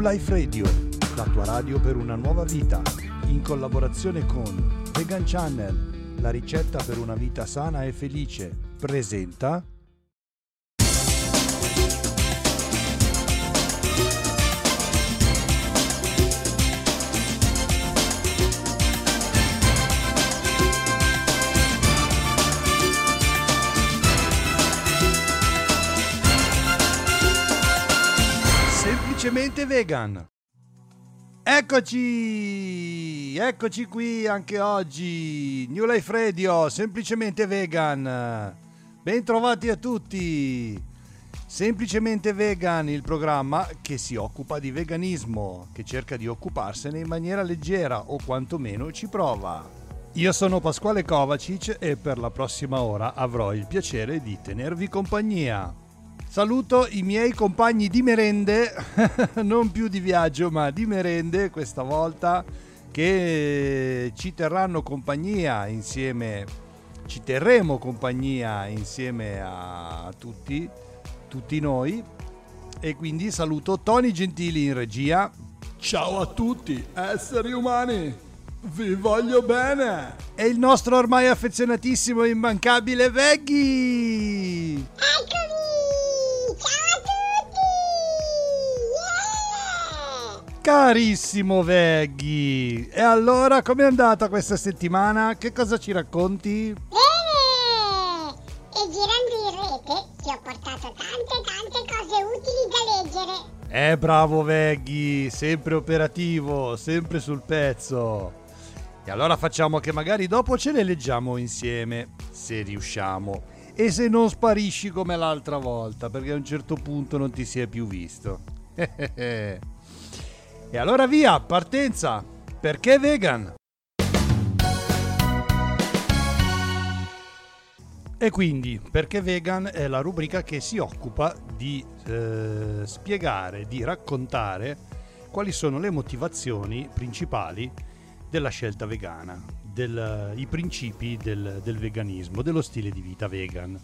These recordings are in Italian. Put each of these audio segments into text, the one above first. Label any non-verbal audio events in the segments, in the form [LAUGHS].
New Life Radio, la tua radio per una nuova vita, in collaborazione con Vegan Channel, la ricetta per una vita sana e felice, presenta Semplicemente vegan. Eccoci, eccoci qui anche oggi, New Life Radio, semplicemente vegan. Bentrovati a tutti. Semplicemente vegan, il programma che si occupa di veganismo, che cerca di occuparsene in maniera leggera o quantomeno ci prova. Io sono Pasquale Kovacic e per la prossima ora avrò il piacere di tenervi compagnia. Saluto i miei compagni di merende, [LAUGHS] non più di viaggio ma di merende questa volta, che ci terranno compagnia insieme, ci terremo compagnia insieme a tutti, tutti noi. E quindi saluto Tony Gentili in regia. Ciao a tutti, esseri umani! Vi voglio bene! E il nostro ormai affezionatissimo e immancabile Veggy! Eccomi! Carissimo Veggy, e allora com'è andata questa settimana? Che cosa ci racconti? Bene! E girando in rete ti ho portato tante tante cose utili da leggere. Eh bravo Veggy, sempre operativo, sempre sul pezzo. E allora facciamo che magari dopo ce le leggiamo insieme, se riusciamo. E se non sparisci come l'altra volta, perché a un certo punto non ti si è più visto. [LAUGHS] E allora via, partenza! Perché vegan? E quindi, perché vegan è la rubrica che si occupa di eh, spiegare, di raccontare quali sono le motivazioni principali della scelta vegana, del, i principi del, del, veganismo, dello stile di vita vegan.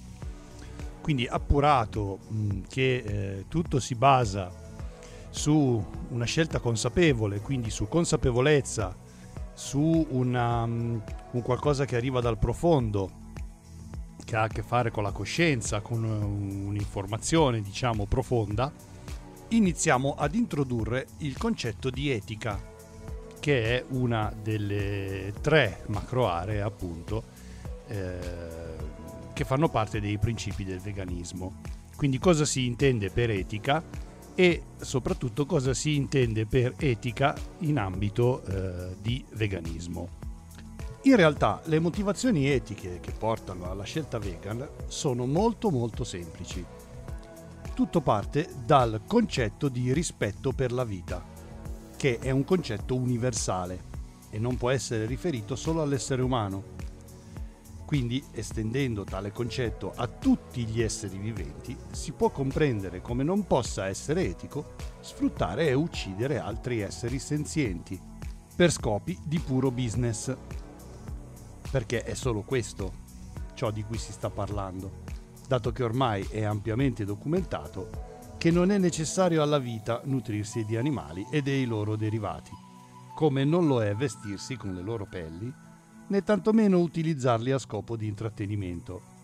Quindi appurato mh, che eh, tutto si basa su una scelta consapevole, quindi su consapevolezza, su una, um, un qualcosa che arriva dal profondo, che ha a che fare con la coscienza, con un'informazione diciamo profonda, iniziamo ad introdurre il concetto di etica, che è una delle tre macro aree appunto eh, che fanno parte dei principi del veganismo. Quindi cosa si intende per etica? E soprattutto cosa si intende per etica in ambito eh, di veganismo. In realtà le motivazioni etiche che portano alla scelta vegan sono molto molto semplici. Tutto parte dal concetto di rispetto per la vita, che è un concetto universale e non può essere riferito solo all'essere umano, quindi, estendendo tale concetto a tutti gli esseri viventi, si può comprendere come non possa essere etico sfruttare e uccidere altri esseri senzienti per scopi di puro business. Perché è solo questo ciò di cui si sta parlando, dato che ormai è ampiamente documentato che non è necessario alla vita nutrirsi di animali e dei loro derivati, come non lo è vestirsi con le loro pelli né tantomeno utilizzarli a scopo di intrattenimento.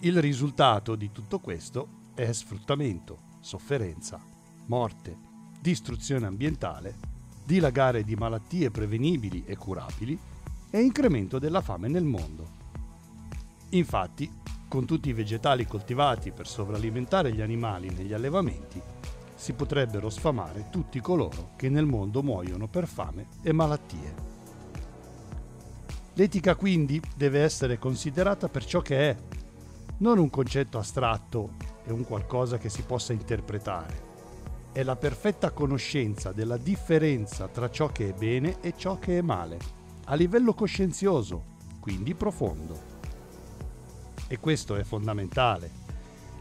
Il risultato di tutto questo è sfruttamento, sofferenza, morte, distruzione ambientale, dilagare di malattie prevenibili e curabili e incremento della fame nel mondo. Infatti, con tutti i vegetali coltivati per sovralimentare gli animali negli allevamenti, si potrebbero sfamare tutti coloro che nel mondo muoiono per fame e malattie. L'etica quindi deve essere considerata per ciò che è, non un concetto astratto e un qualcosa che si possa interpretare. È la perfetta conoscenza della differenza tra ciò che è bene e ciò che è male, a livello coscienzioso, quindi profondo. E questo è fondamentale.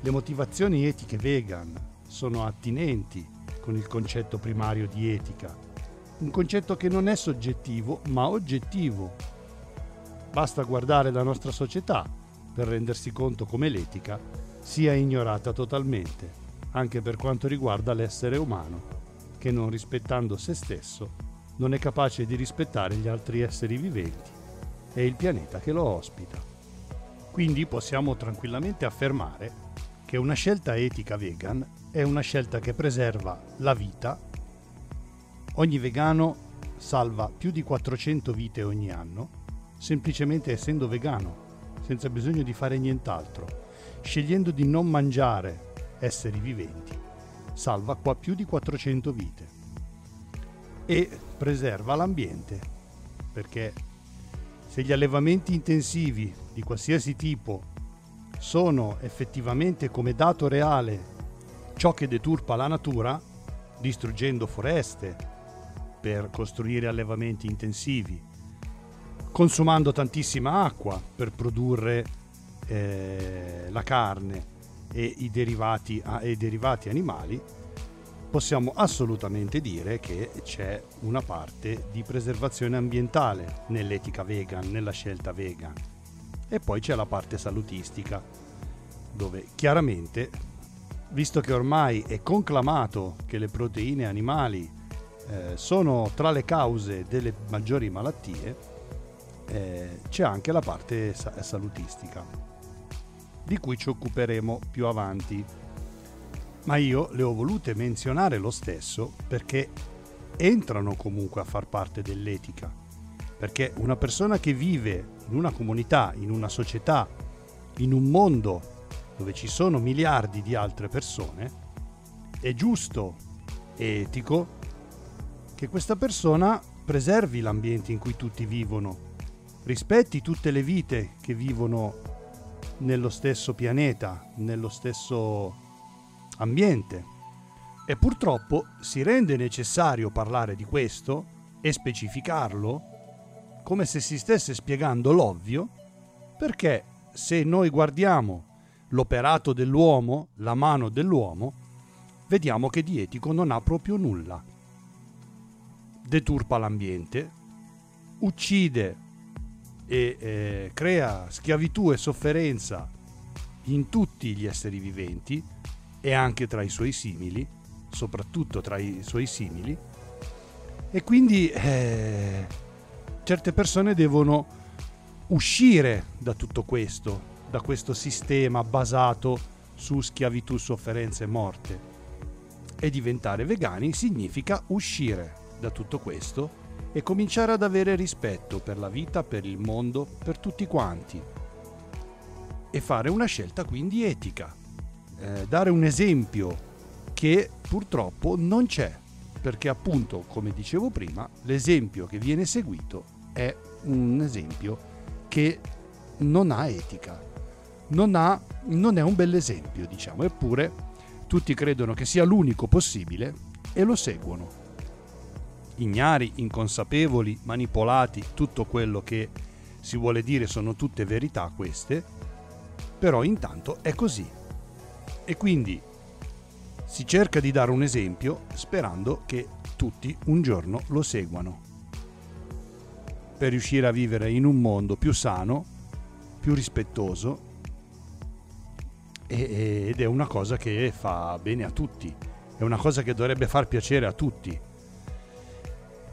Le motivazioni etiche vegan sono attinenti con il concetto primario di etica, un concetto che non è soggettivo ma oggettivo Basta guardare la nostra società per rendersi conto come l'etica sia ignorata totalmente, anche per quanto riguarda l'essere umano che non rispettando se stesso non è capace di rispettare gli altri esseri viventi e il pianeta che lo ospita. Quindi possiamo tranquillamente affermare che una scelta etica vegan è una scelta che preserva la vita. Ogni vegano salva più di 400 vite ogni anno, semplicemente essendo vegano, senza bisogno di fare nient'altro, scegliendo di non mangiare esseri viventi, salva qua più di 400 vite. E preserva l'ambiente, perché se gli allevamenti intensivi di qualsiasi tipo sono effettivamente come dato reale ciò che deturpa la natura, distruggendo foreste per costruire allevamenti intensivi, consumando tantissima acqua per produrre eh, la carne e i derivati, e derivati animali, possiamo assolutamente dire che c'è una parte di preservazione ambientale nell'etica vegan, nella scelta vegan. E poi c'è la parte salutistica, dove chiaramente, visto che ormai è conclamato che le proteine animali eh, sono tra le cause delle maggiori malattie, eh, c'è anche la parte sa- salutistica, di cui ci occuperemo più avanti. Ma io le ho volute menzionare lo stesso perché entrano comunque a far parte dell'etica perché una persona che vive in una comunità, in una società, in un mondo dove ci sono miliardi di altre persone, è giusto e etico che questa persona preservi l'ambiente in cui tutti vivono, rispetti tutte le vite che vivono nello stesso pianeta, nello stesso ambiente. E purtroppo si rende necessario parlare di questo e specificarlo come se si stesse spiegando l'ovvio, perché se noi guardiamo l'operato dell'uomo, la mano dell'uomo, vediamo che di etico non ha proprio nulla. Deturpa l'ambiente, uccide e eh, crea schiavitù e sofferenza in tutti gli esseri viventi e anche tra i suoi simili, soprattutto tra i suoi simili, e quindi eh, certe persone devono uscire da tutto questo, da questo sistema basato su schiavitù, sofferenza e morte. E diventare vegani significa uscire da tutto questo e cominciare ad avere rispetto per la vita, per il mondo, per tutti quanti. E fare una scelta quindi etica. Eh, dare un esempio che purtroppo non c'è, perché appunto, come dicevo prima, l'esempio che viene seguito è un esempio che non ha etica, non, ha, non è un bel esempio, diciamo, eppure tutti credono che sia l'unico possibile e lo seguono. Ignari, inconsapevoli, manipolati, tutto quello che si vuole dire sono tutte verità queste, però intanto è così. E quindi si cerca di dare un esempio sperando che tutti un giorno lo seguano per riuscire a vivere in un mondo più sano, più rispettoso ed è una cosa che fa bene a tutti, è una cosa che dovrebbe far piacere a tutti.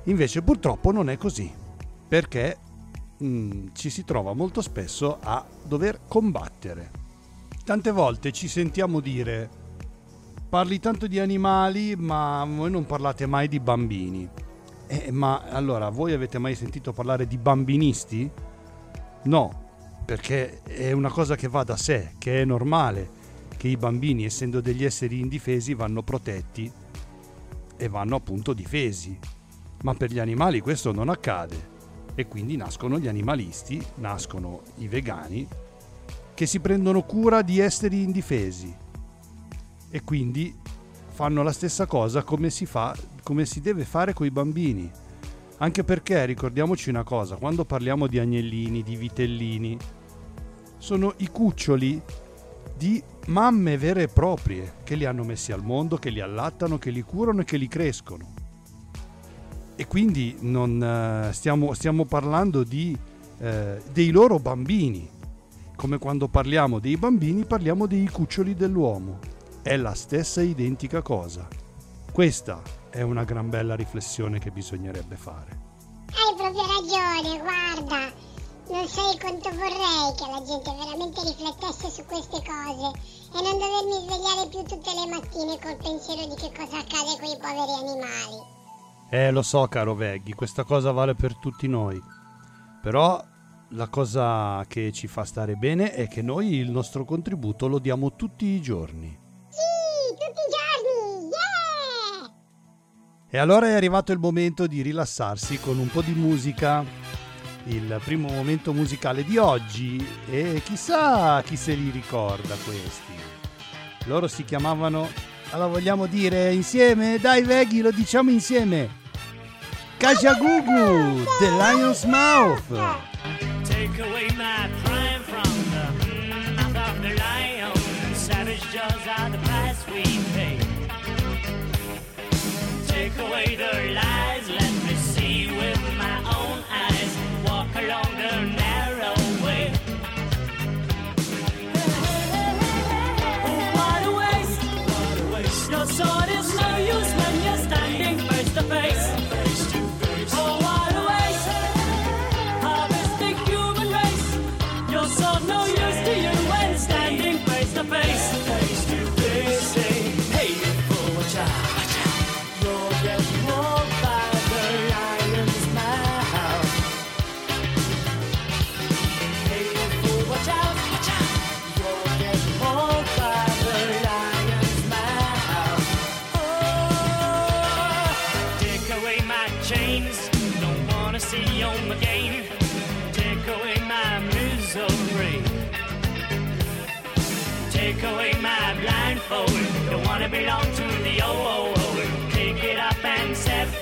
Invece purtroppo non è così, perché mh, mm, ci si trova molto spesso a dover combattere. Tante volte ci sentiamo dire parli tanto di animali ma voi non parlate mai di bambini. Eh, ma allora, voi avete mai sentito parlare di bambinisti? No, perché è una cosa che va da sé, che è normale che i bambini, essendo degli esseri indifesi, vanno protetti e vanno appunto difesi. Ma per gli animali questo non accade e quindi nascono gli animalisti, nascono i vegani che si prendono cura di esseri indifesi e quindi fanno la stessa cosa come si fa come si deve fare con i bambini. Anche perché ricordiamoci una cosa, quando parliamo di agnellini, di vitellini, sono i cuccioli di mamme vere e proprie che li hanno messi al mondo, che li allattano, che li curano e che li crescono. E quindi non, uh, stiamo, stiamo, parlando di, uh, dei loro bambini. Come quando parliamo dei bambini parliamo dei cuccioli dell'uomo. È la stessa identica cosa. Questa è una gran bella riflessione che bisognerebbe fare. Hai proprio ragione, guarda, non sai quanto vorrei che la gente veramente riflettesse su queste cose e non dovermi svegliare più tutte le mattine col pensiero di che cosa accade con i poveri animali. Eh, lo so, caro Veghi, questa cosa vale per tutti noi. Però la cosa che ci fa stare bene è che noi il nostro contributo lo diamo tutti i giorni. Sì, tutti i giorni, yeah! E allora è arrivato il momento di rilassarsi con un po' di musica. Il primo momento musicale di oggi e chissà chi se li ricorda questi. Loro si chiamavano, allora vogliamo dire insieme? Dai Veghi, lo diciamo insieme. Kajagugu, The Lion's Mouth. Take away my prime from the of the lion.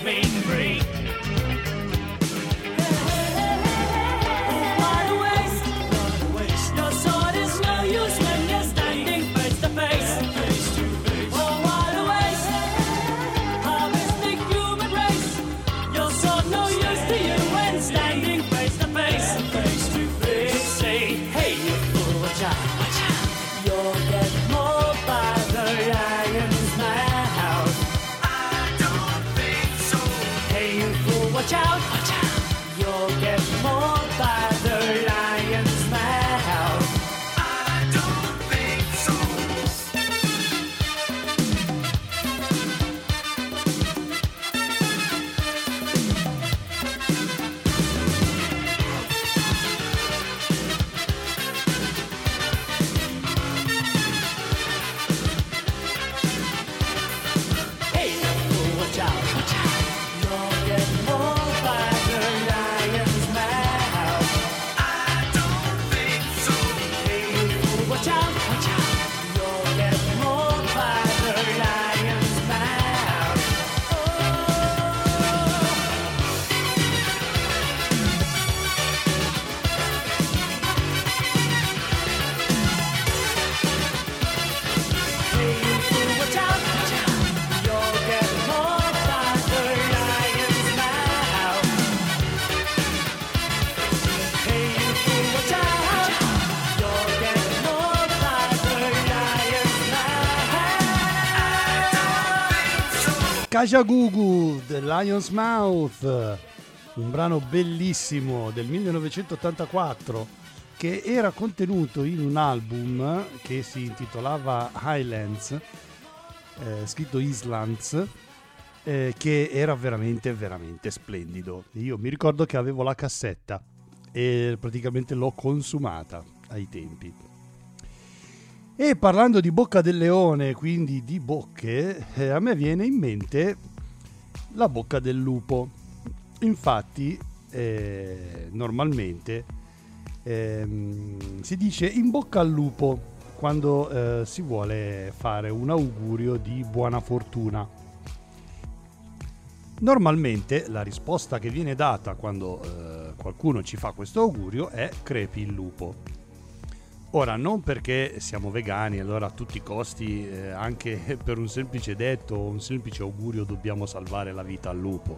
Me mouth. Kajagugu, The Lion's Mouth, un brano bellissimo del 1984 che era contenuto in un album che si intitolava Highlands, eh, scritto Islands, eh, che era veramente, veramente splendido. Io mi ricordo che avevo la cassetta e praticamente l'ho consumata ai tempi. E parlando di bocca del leone, quindi di bocche, eh, a me viene in mente la bocca del lupo. Infatti, eh, normalmente ehm, si dice in bocca al lupo quando eh, si vuole fare un augurio di buona fortuna. Normalmente la risposta che viene data quando eh, qualcuno ci fa questo augurio è crepi il lupo. Ora, non perché siamo vegani, allora a tutti i costi, eh, anche [LAUGHS] per un semplice detto o un semplice augurio, dobbiamo salvare la vita al lupo.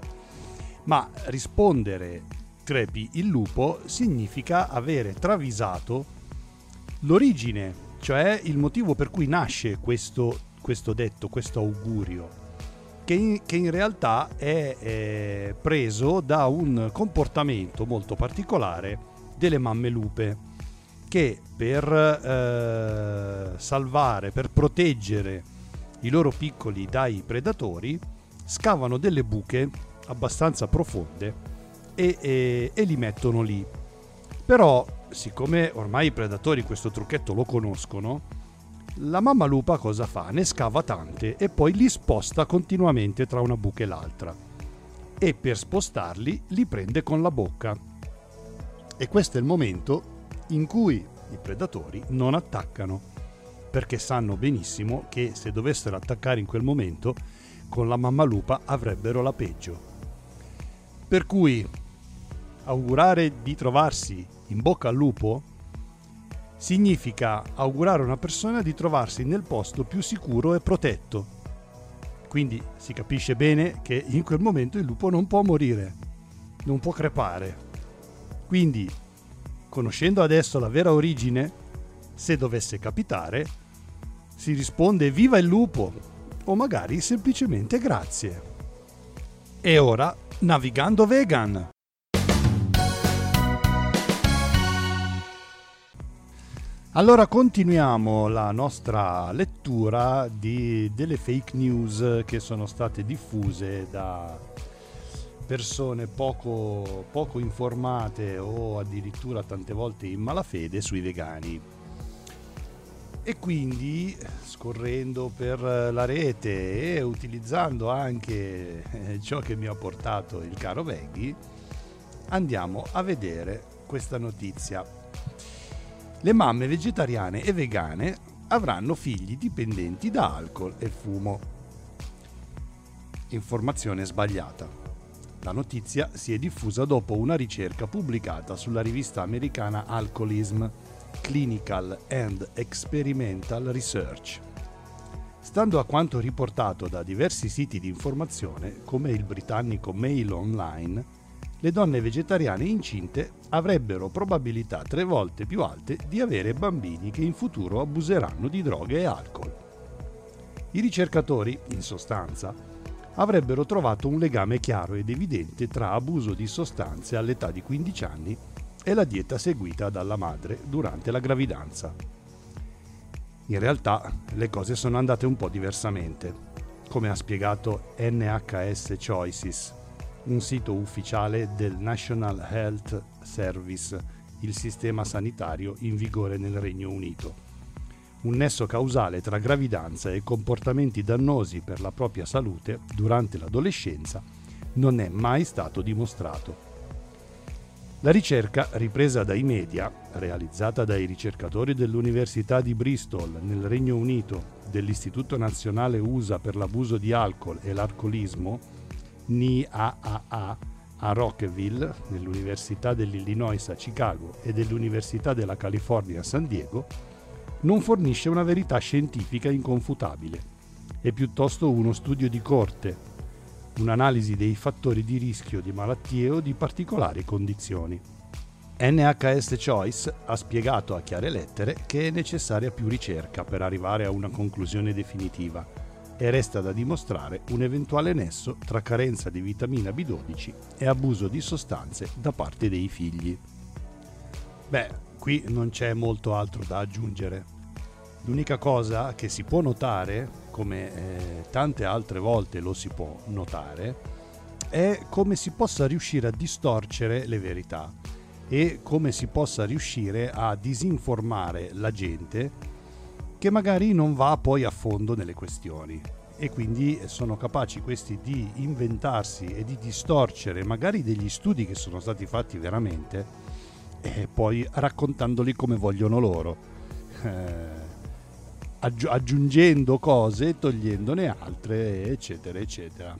Ma rispondere crepi il lupo significa avere travisato l'origine, cioè il motivo per cui nasce questo, questo detto, questo augurio. che in, che in realtà è eh, preso da un comportamento molto particolare delle mamme lupe che per eh, salvare, per proteggere i loro piccoli dai predatori scavano delle buche abbastanza profonde e, e- e li mettono lì. Però, siccome ormai i predatori questo trucchetto lo conoscono, la mamma lupa cosa fa? Ne scava tante e poi li sposta continuamente tra una buca e l'altra. E per spostarli li prende con la bocca. E questo è il momento in cui i predatori non attaccano, perché sanno benissimo che se dovessero attaccare in quel momento, con la mamma lupa avrebbero la peggio. Per cui augurare di trovarsi in bocca al lupo significa augurare a una persona di trovarsi nel posto più sicuro e protetto. Quindi si capisce bene che in quel momento il lupo non può morire, non può crepare. Quindi, conoscendo adesso la vera origine, se dovesse capitare, si risponde viva il lupo o magari semplicemente grazie. E ora, navigando vegan. Allora continuiamo la nostra lettura di- delle fake news che sono state diffuse da persone poco, poco informate o addirittura tante volte in malafede sui vegani. E quindi scorrendo per la rete e utilizzando anche eh, ciò che mi ha portato il caro Veghi, andiamo a vedere questa notizia. Le mamme vegetariane e vegane avranno figli dipendenti da alcol e fumo. Informazione sbagliata. La notizia si è diffusa dopo una ricerca pubblicata sulla rivista americana Alcoholism, Clinical and Experimental Research. Stando a quanto riportato da diversi siti di informazione, come il britannico Mail Online, le donne vegetariane incinte avrebbero probabilità tre volte più alte di avere bambini che in futuro abuseranno di droghe e alcol. I ricercatori, in sostanza, avrebbero trovato un legame chiaro ed evidente tra abuso di sostanze all'età di 15 anni e la dieta seguita dalla madre durante la gravidanza. In realtà le cose sono andate un po' diversamente, come ha spiegato NHS Choices, un sito ufficiale del National Health Service, il sistema sanitario in vigore nel Regno Unito. Un nesso causale tra gravidanza e comportamenti dannosi per la propria salute durante l'adolescenza non è mai stato dimostrato. La ricerca, ripresa dai media, realizzata dai ricercatori dell'Università di Bristol nel Regno Unito, dell'Istituto Nazionale USA per l'abuso di alcol e l'alcolismo, NIAAA, a Rockville, nell'Università dell'Illinois a Chicago e dell'Università della California a San Diego, non fornisce una verità scientifica inconfutabile, è piuttosto uno studio di corte, un'analisi dei fattori di rischio di malattie o di particolari condizioni. NHS Choice ha spiegato a chiare lettere che è necessaria più ricerca per arrivare a una conclusione definitiva e resta da dimostrare un eventuale nesso tra carenza di vitamina B12 e abuso di sostanze da parte dei figli. Beh, qui non c'è molto altro da aggiungere. L'unica cosa che si può notare, come eh, tante altre volte lo si può notare, è come si possa riuscire a distorcere le verità e come si possa riuscire a disinformare la gente che magari non va poi a fondo nelle questioni e quindi sono capaci questi di inventarsi e di distorcere magari degli studi che sono stati fatti veramente e poi raccontandoli come vogliono loro, eh, aggi- aggiungendo cose togliendone altre, eccetera, eccetera.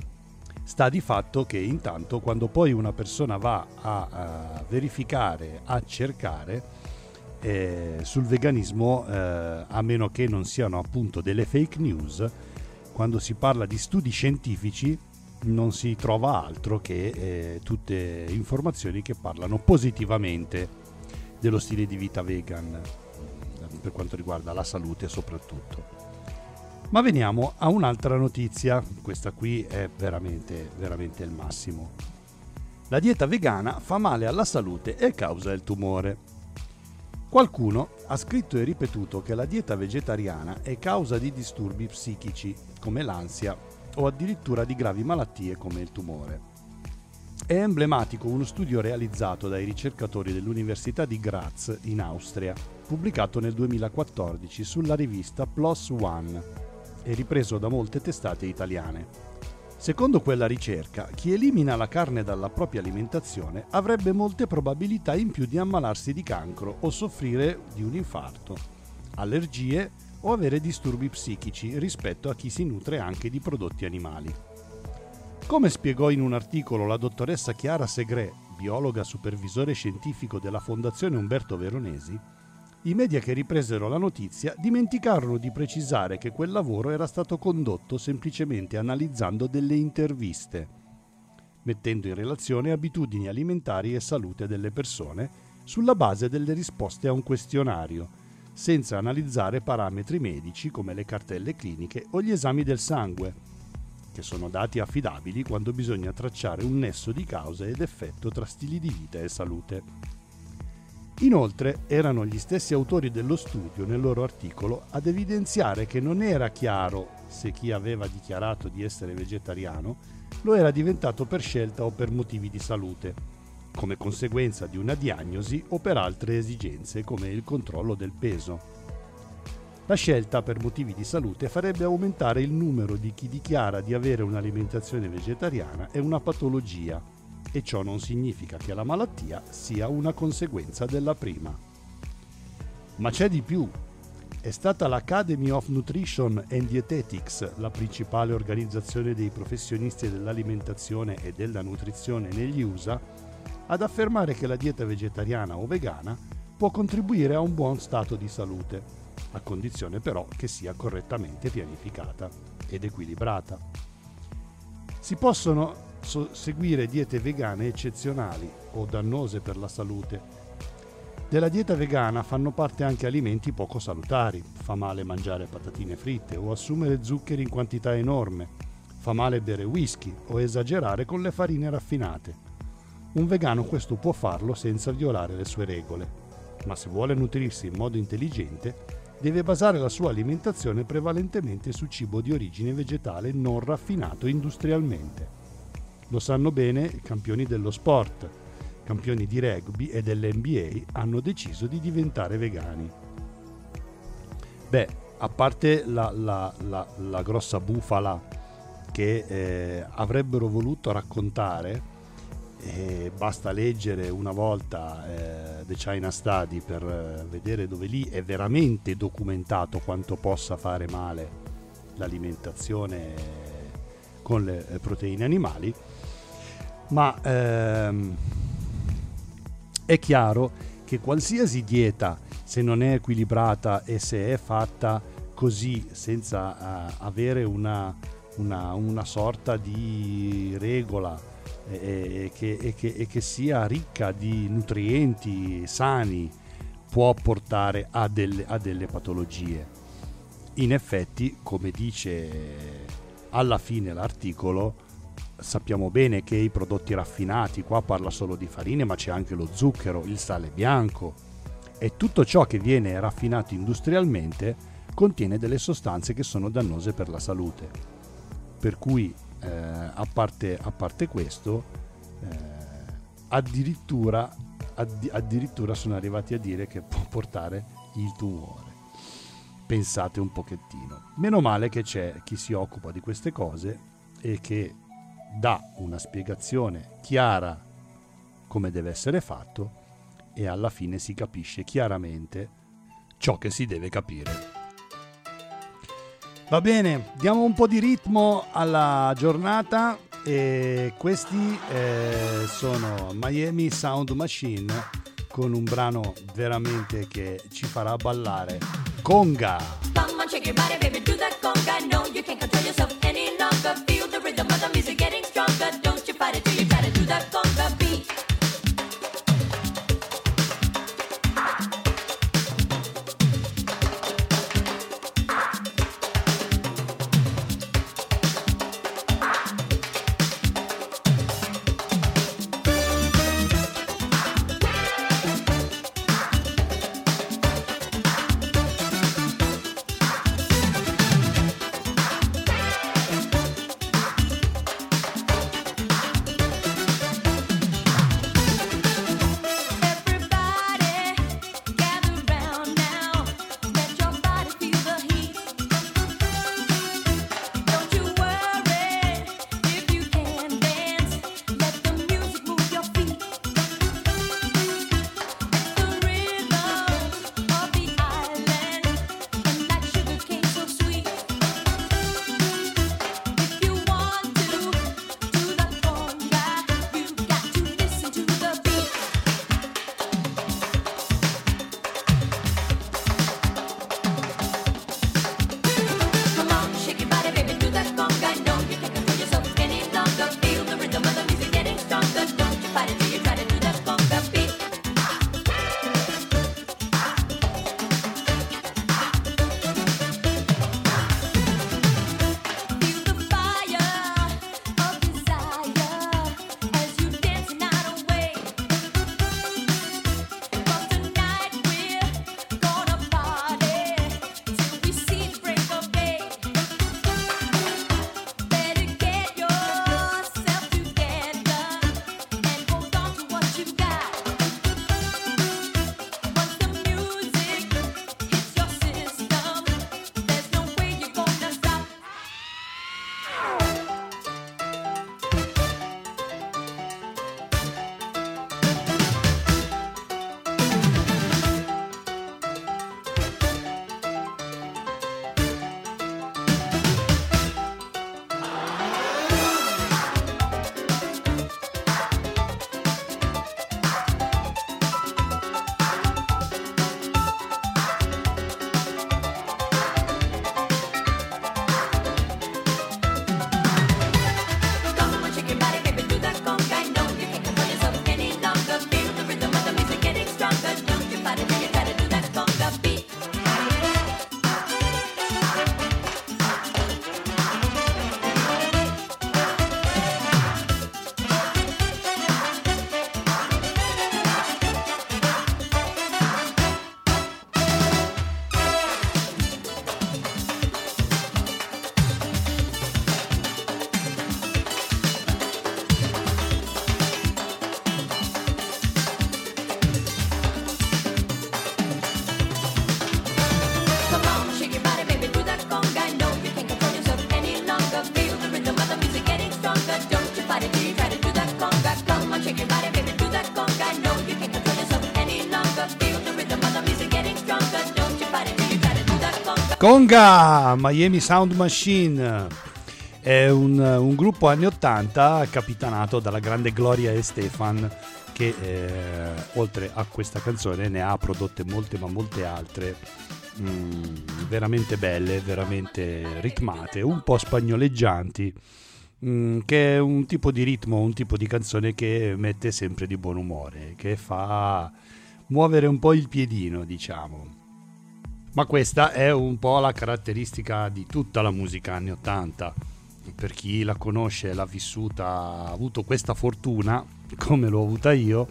Sta di fatto che intanto quando poi una persona va a, a verificare, a cercare, eh, sul veganismo, eh, a meno che non siano appunto delle fake news, quando si parla di studi scientifici non si trova altro che eh, tutte informazioni che parlano positivamente dello stile di vita vegan, per quanto riguarda la salute soprattutto. Ma veniamo a un'altra notizia, questa qui è veramente, veramente il massimo. La dieta vegana fa male alla salute e causa il tumore. Qualcuno ha scritto e ripetuto che la dieta vegetariana è causa di disturbi psichici come l'ansia o addirittura di gravi malattie come il tumore. È emblematico uno studio realizzato dai ricercatori dell'Università di Graz in Austria, pubblicato nel 2014 sulla rivista PLOS ONE e ripreso da molte testate italiane. Secondo quella ricerca, chi elimina la carne dalla propria alimentazione avrebbe molte probabilità in più di ammalarsi di cancro o soffrire di un infarto, allergie o avere disturbi psichici rispetto a chi si nutre anche di prodotti animali. Come spiegò in un articolo la dottoressa Chiara Segre, biologa supervisore scientifico della Fondazione Umberto Veronesi, i media che ripresero la notizia dimenticarono di precisare che quel lavoro era stato condotto semplicemente analizzando delle interviste, mettendo in relazione abitudini alimentari e salute delle persone sulla base delle risposte a un questionario, senza analizzare parametri medici come le cartelle cliniche o gli esami del sangue, che sono dati affidabili quando bisogna tracciare un nesso di causa ed effetto tra stili di vita e salute. Inoltre erano gli stessi autori dello studio nel loro articolo ad evidenziare che non era chiaro se chi aveva dichiarato di essere vegetariano lo era diventato per scelta o per motivi di salute, come conseguenza di una diagnosi o per altre esigenze come il controllo del peso. La scelta per motivi di salute farebbe aumentare il numero di chi dichiara di avere un'alimentazione vegetariana e una patologia e ciò non significa che la malattia sia una conseguenza della prima. Ma c'è di più. È stata l'Academy of Nutrition and Dietetics, la principale organizzazione dei professionisti dell'alimentazione e della nutrizione negli USA, ad affermare che la dieta vegetariana o vegana può contribuire a un buon stato di salute, a condizione però che sia correttamente pianificata ed equilibrata. Si possono so- seguire diete vegane eccezionali o dannose per la salute. Della dieta vegana fanno parte anche alimenti poco salutari, fa male mangiare patatine fritte o assumere zuccheri in quantità enorme, fa male bere whisky o esagerare con le farine raffinate. Un vegano questo può farlo senza violare le sue regole, ma se vuole nutrirsi in modo intelligente deve basare la sua alimentazione prevalentemente su cibo di origine vegetale non raffinato industrialmente. Lo sanno bene i campioni dello sport, campioni di rugby e dell'NBA hanno deciso di diventare vegani. Beh, a parte la, la- la- la grossa bufala che eh, avrebbero voluto raccontare, eh, basta leggere una volta eh, The China Study per eh, vedere dove lì è veramente documentato quanto possa fare male l'alimentazione con le eh, proteine animali, ma ehm, è chiaro che qualsiasi dieta, se non è equilibrata e se è fatta così, senza eh, avere una, una- una sorta di regola e, e che, e che- e che sia ricca di nutrienti sani, può portare a delle, a delle patologie. In effetti, come dice alla fine l'articolo, sappiamo bene che i prodotti raffinati, qua parla solo di farine, ma c'è anche lo zucchero, il sale bianco e tutto ciò che viene raffinato industrialmente contiene delle sostanze che sono dannose per la salute. Per cui, eh, a, parte, a parte questo, eh, addirittura, addi- addirittura sono arrivati a dire che può portare il tumore. Pensate un pochettino. Meno male che c'è chi si occupa di queste cose e che dà una spiegazione chiara come deve essere fatto e alla fine si capisce chiaramente ciò che si deve capire. Va bene, diamo un po' di ritmo alla giornata e questi eh, sono Miami Sound Machine con un brano veramente che ci farà ballare. Conga! Come on, shake your body, baby, do that conga. No, you can't control yourself Conga, Miami Sound Machine. È un, un gruppo anni 80 capitanato dalla grande Gloria Estefan che eh, oltre a questa canzone ne ha prodotte molte ma molte altre mm, veramente belle, veramente ritmate, un po' spagnoleggianti, mm, che è un tipo di ritmo, un tipo di canzone che mette sempre di buon umore, che fa muovere un po' il piedino, diciamo. Ma questa è un po' la caratteristica di tutta la musica anni 80. Per chi la conosce, l'ha vissuta, ha avuto questa fortuna, come l'ho avuta io,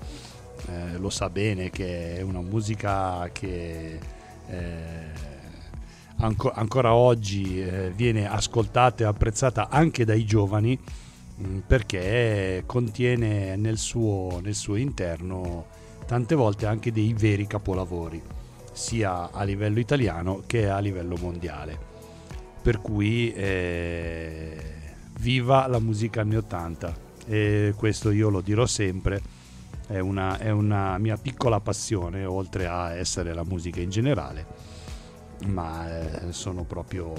eh, lo sa bene che è una musica che eh, anco- ancora oggi eh, viene ascoltata e apprezzata anche dai giovani mh, perché contiene nel suo, nel suo interno tante volte anche dei veri capolavori sia a livello italiano che a livello mondiale. Per cui eh, viva la musica anni 80 e questo io lo dirò sempre, è una, è una mia piccola passione oltre a essere la musica in generale, ma eh, sono proprio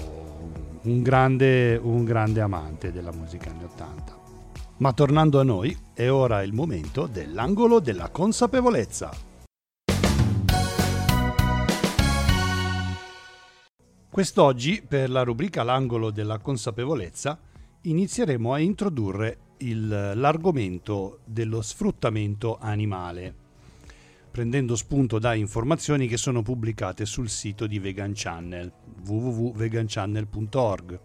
un grande, un grande amante della musica anni 80. Ma tornando a noi, è ora il momento dell'angolo della consapevolezza. Quest'oggi, per la rubrica L'angolo della consapevolezza, inizieremo a introdurre il- l'argomento dello sfruttamento animale, prendendo spunto da informazioni che sono pubblicate sul sito di Vegan Channel, www.veganchannel.org,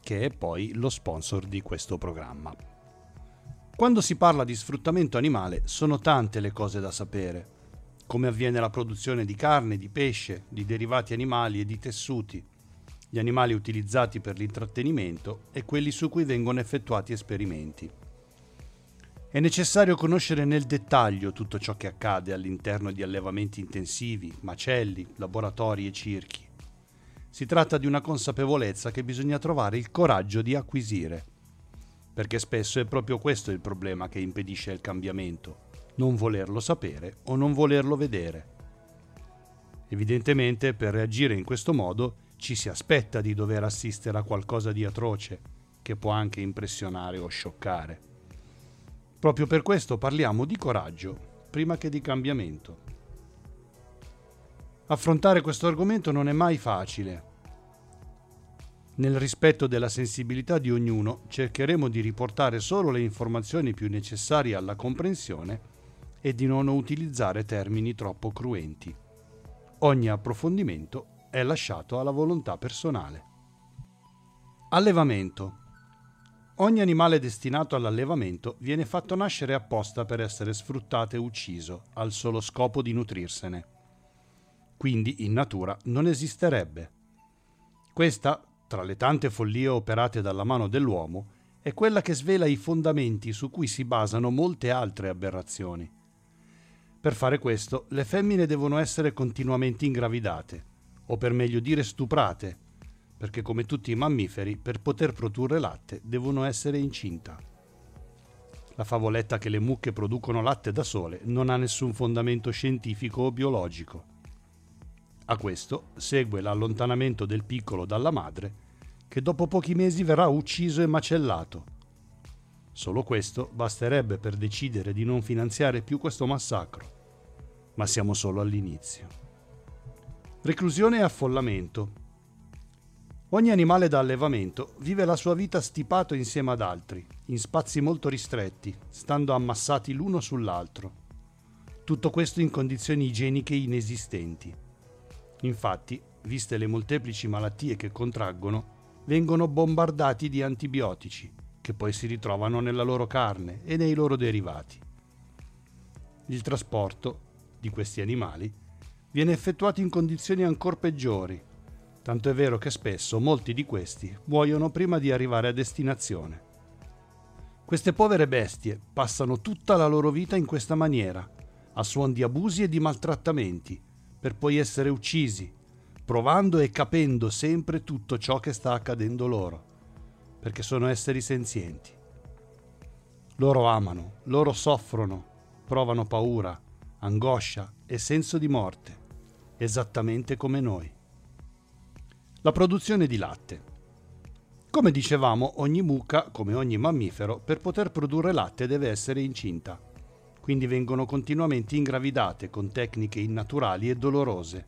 che è poi lo sponsor di questo programma. Quando si parla di sfruttamento animale sono tante le cose da sapere, come avviene la produzione di carne, di pesce, di derivati animali e di tessuti, gli animali utilizzati per l'intrattenimento e quelli su cui vengono effettuati esperimenti. È necessario conoscere nel dettaglio tutto ciò che accade all'interno di allevamenti intensivi, macelli, laboratori e circhi. Si tratta di una consapevolezza che bisogna trovare il coraggio di acquisire, perché spesso è proprio questo il problema che impedisce il cambiamento, non volerlo sapere o non volerlo vedere. Evidentemente per reagire in questo modo ci si aspetta di dover assistere a qualcosa di atroce, che può anche impressionare o scioccare. Proprio per questo parliamo di coraggio prima che di cambiamento. Affrontare questo argomento non è mai facile. Nel rispetto della sensibilità di ognuno cercheremo di riportare solo le informazioni più necessarie alla comprensione e di non utilizzare termini troppo cruenti. Ogni approfondimento è lasciato alla volontà personale. Allevamento. Ogni animale destinato all'allevamento viene fatto nascere apposta per essere sfruttato e ucciso, al solo scopo di nutrirsene. Quindi in natura non esisterebbe. Questa, tra le tante follie operate dalla mano dell'uomo, è quella che svela i fondamenti su cui si basano molte altre aberrazioni. Per fare questo, le femmine devono essere continuamente ingravidate, o per meglio dire stuprate, perché come tutti i mammiferi, per poter produrre latte devono essere incinta. La favoletta che le mucche producono latte da sole non ha nessun fondamento scientifico o biologico. A questo segue l'allontanamento del piccolo dalla madre, che dopo pochi mesi verrà ucciso e macellato. Solo questo basterebbe per decidere di non finanziare più questo massacro, ma siamo solo all'inizio. Reclusione e affollamento. Ogni animale da allevamento vive la sua vita stipato insieme ad altri, in spazi molto ristretti, stando ammassati l'uno sull'altro. Tutto questo in condizioni igieniche inesistenti. Infatti, viste le molteplici malattie che contraggono, vengono bombardati di antibiotici, che poi si ritrovano nella loro carne e nei loro derivati. Il trasporto di questi animali viene effettuato in condizioni ancora peggiori, tanto è vero che spesso molti di questi muoiono prima di arrivare a destinazione. Queste povere bestie passano tutta la loro vita in questa maniera, a suon di abusi e di maltrattamenti, per poi essere uccisi, provando e capendo sempre tutto ciò che sta accadendo loro, perché sono esseri senzienti. Loro amano, loro soffrono, provano paura, angoscia e senso di morte, esattamente come noi. La produzione di latte. Come dicevamo, ogni mucca, come ogni mammifero, per poter produrre latte deve essere incinta. Quindi vengono continuamente ingravidate con tecniche innaturali e dolorose.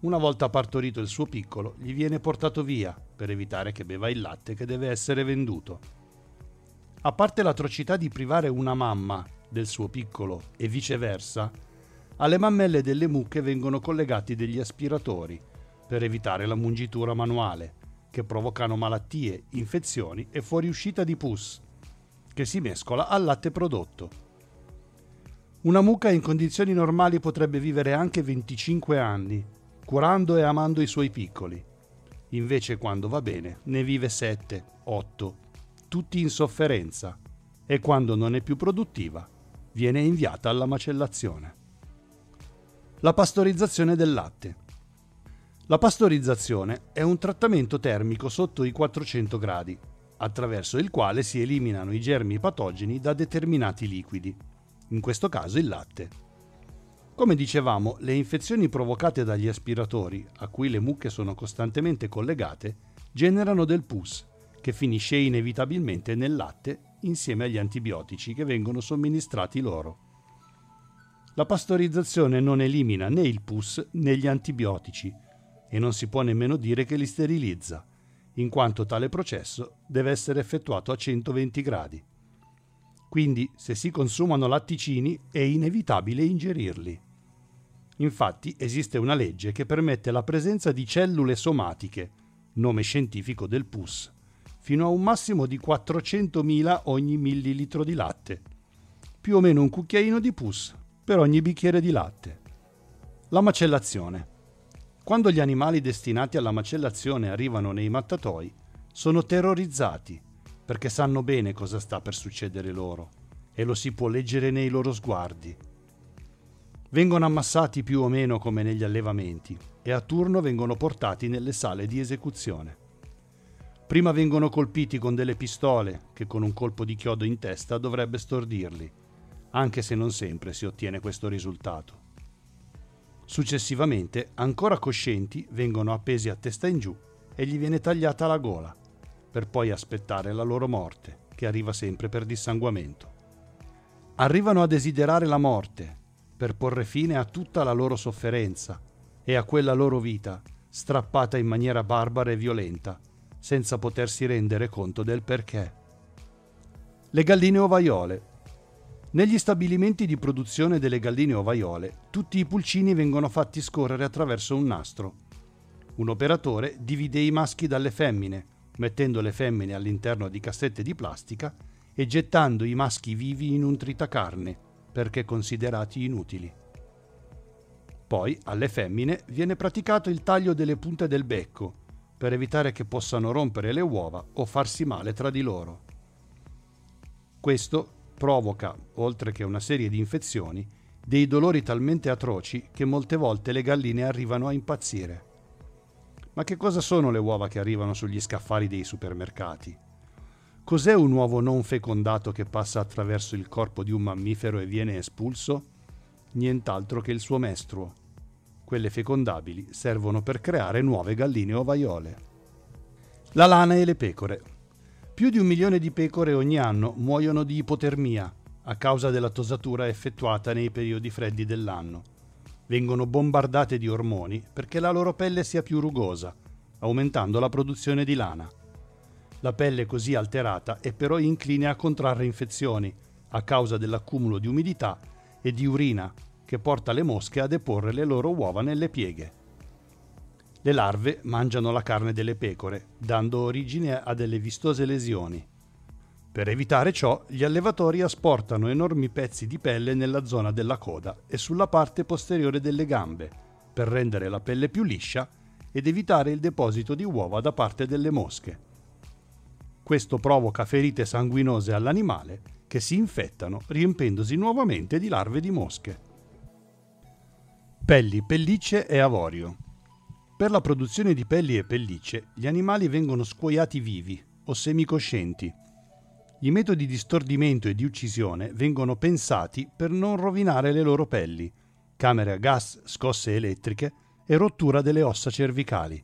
Una volta partorito il suo piccolo, gli viene portato via per evitare che beva il latte che deve essere venduto. A parte l'atrocità di privare una mamma del suo piccolo e viceversa, alle mammelle delle mucche vengono collegati degli aspiratori per evitare la mungitura manuale, che provocano malattie, infezioni e fuoriuscita di pus, che si mescola al latte prodotto. Una mucca in condizioni normali potrebbe vivere anche 25 anni, curando e amando i suoi piccoli. Invece quando va bene ne vive 7, 8, tutti in sofferenza, e quando non è più produttiva viene inviata alla macellazione. La pastorizzazione del latte. La pastorizzazione è un trattamento termico sotto i 400 gradi, attraverso il quale si eliminano i germi patogeni da determinati liquidi, in questo caso il latte. Come dicevamo, le infezioni provocate dagli aspiratori, a cui le mucche sono costantemente collegate, generano del pus, che finisce inevitabilmente nel latte insieme agli antibiotici che vengono somministrati loro. La pastorizzazione non elimina né il pus né gli antibiotici e non si può nemmeno dire che li sterilizza, in quanto tale processo deve essere effettuato a 120 gradi. Quindi, se si consumano latticini, è inevitabile ingerirli. Infatti, esiste una legge che permette la presenza di cellule somatiche, nome scientifico del pus, fino a un massimo di 400.000 ogni millilitro di latte, più o meno un cucchiaino di pus per ogni bicchiere di latte. La macellazione. Quando gli animali destinati alla macellazione arrivano nei mattatoi, sono terrorizzati perché sanno bene cosa sta per succedere loro e lo si può leggere nei loro sguardi. Vengono ammassati più o meno come negli allevamenti e a turno vengono portati nelle sale di esecuzione. Prima vengono colpiti con delle pistole che con un colpo di chiodo in testa dovrebbe stordirli, anche se non sempre si ottiene questo risultato. Successivamente, ancora coscienti, vengono appesi a testa in giù e gli viene tagliata la gola, per poi aspettare la loro morte, che arriva sempre per dissanguamento. Arrivano a desiderare la morte, per porre fine a tutta la loro sofferenza e a quella loro vita, strappata in maniera barbara e violenta, senza potersi rendere conto del perché. Le galline ovaiole. Negli stabilimenti di produzione delle galline ovaiole, tutti i pulcini vengono fatti scorrere attraverso un nastro. Un operatore divide i maschi dalle femmine, mettendo le femmine all'interno di cassette di plastica e gettando i maschi vivi in un tritacarne, perché considerati inutili. Poi alle femmine viene praticato il taglio delle punte del becco, per evitare che possano rompere le uova o farsi male tra di loro. Questo provoca, oltre che una serie di infezioni, dei dolori talmente atroci che molte volte le galline arrivano a impazzire. Ma che cosa sono le uova che arrivano sugli scaffali dei supermercati? Cos'è un uovo non fecondato che passa attraverso il corpo di un mammifero e viene espulso? Nient'altro che il suo mestruo. Quelle fecondabili servono per creare nuove galline ovaiole. La lana e le pecore. Più di un milione di pecore ogni anno muoiono di ipotermia a causa della tosatura effettuata nei periodi freddi dell'anno. Vengono bombardate di ormoni perché la loro pelle sia più rugosa, aumentando la produzione di lana. La pelle così alterata è però incline a contrarre infezioni a causa dell'accumulo di umidità e di urina che porta le mosche a deporre le loro uova nelle pieghe. Le larve mangiano la carne delle pecore, dando origine a delle vistose lesioni. Per evitare ciò, gli allevatori asportano enormi pezzi di pelle nella zona della coda e sulla parte posteriore delle gambe, per rendere la pelle più liscia ed evitare il deposito di uova da parte delle mosche. Questo provoca ferite sanguinose all'animale che si infettano riempendosi nuovamente di larve di mosche. Pelli, pellicce e avorio. Per la produzione di pelli e pellicce, gli animali vengono scuoiati vivi o semicoscienti. I metodi di stordimento e di uccisione vengono pensati per non rovinare le loro pelli, camere a gas, scosse elettriche e rottura delle ossa cervicali.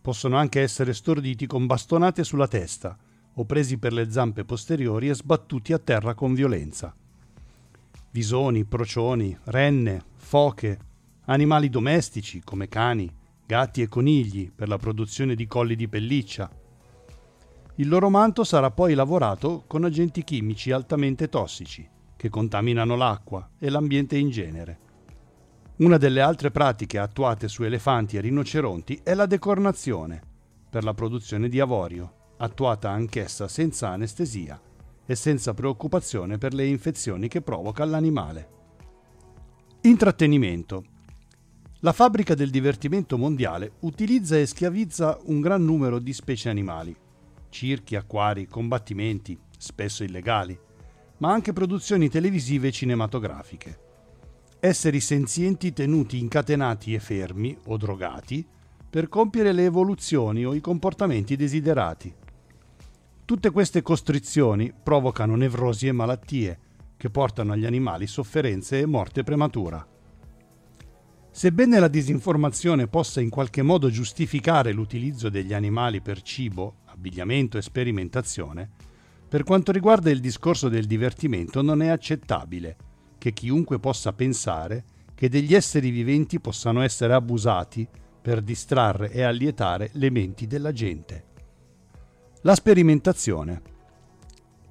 Possono anche essere storditi con bastonate sulla testa o presi per le zampe posteriori e sbattuti a terra con violenza. Visoni, procioni, renne, foche, animali domestici come cani, gatti e conigli per la produzione di colli di pelliccia. Il loro manto sarà poi lavorato con agenti chimici altamente tossici che contaminano l'acqua e l'ambiente in genere. Una delle altre pratiche attuate su elefanti e rinoceronti è la decornazione per la produzione di avorio, attuata anch'essa senza anestesia e senza preoccupazione per le infezioni che provoca l'animale. Intrattenimento. La fabbrica del divertimento mondiale utilizza e schiavizza un gran numero di specie animali, circhi, acquari, combattimenti, spesso illegali, ma anche produzioni televisive e cinematografiche. Esseri senzienti tenuti incatenati e fermi o drogati per compiere le evoluzioni o i comportamenti desiderati. Tutte queste costrizioni provocano nevrosi e malattie che portano agli animali sofferenze e morte prematura. Sebbene la disinformazione possa in qualche modo giustificare l'utilizzo degli animali per cibo, abbigliamento e sperimentazione, per quanto riguarda il discorso del divertimento non è accettabile che chiunque possa pensare che degli esseri viventi possano essere abusati per distrarre e allietare le menti della gente. La sperimentazione.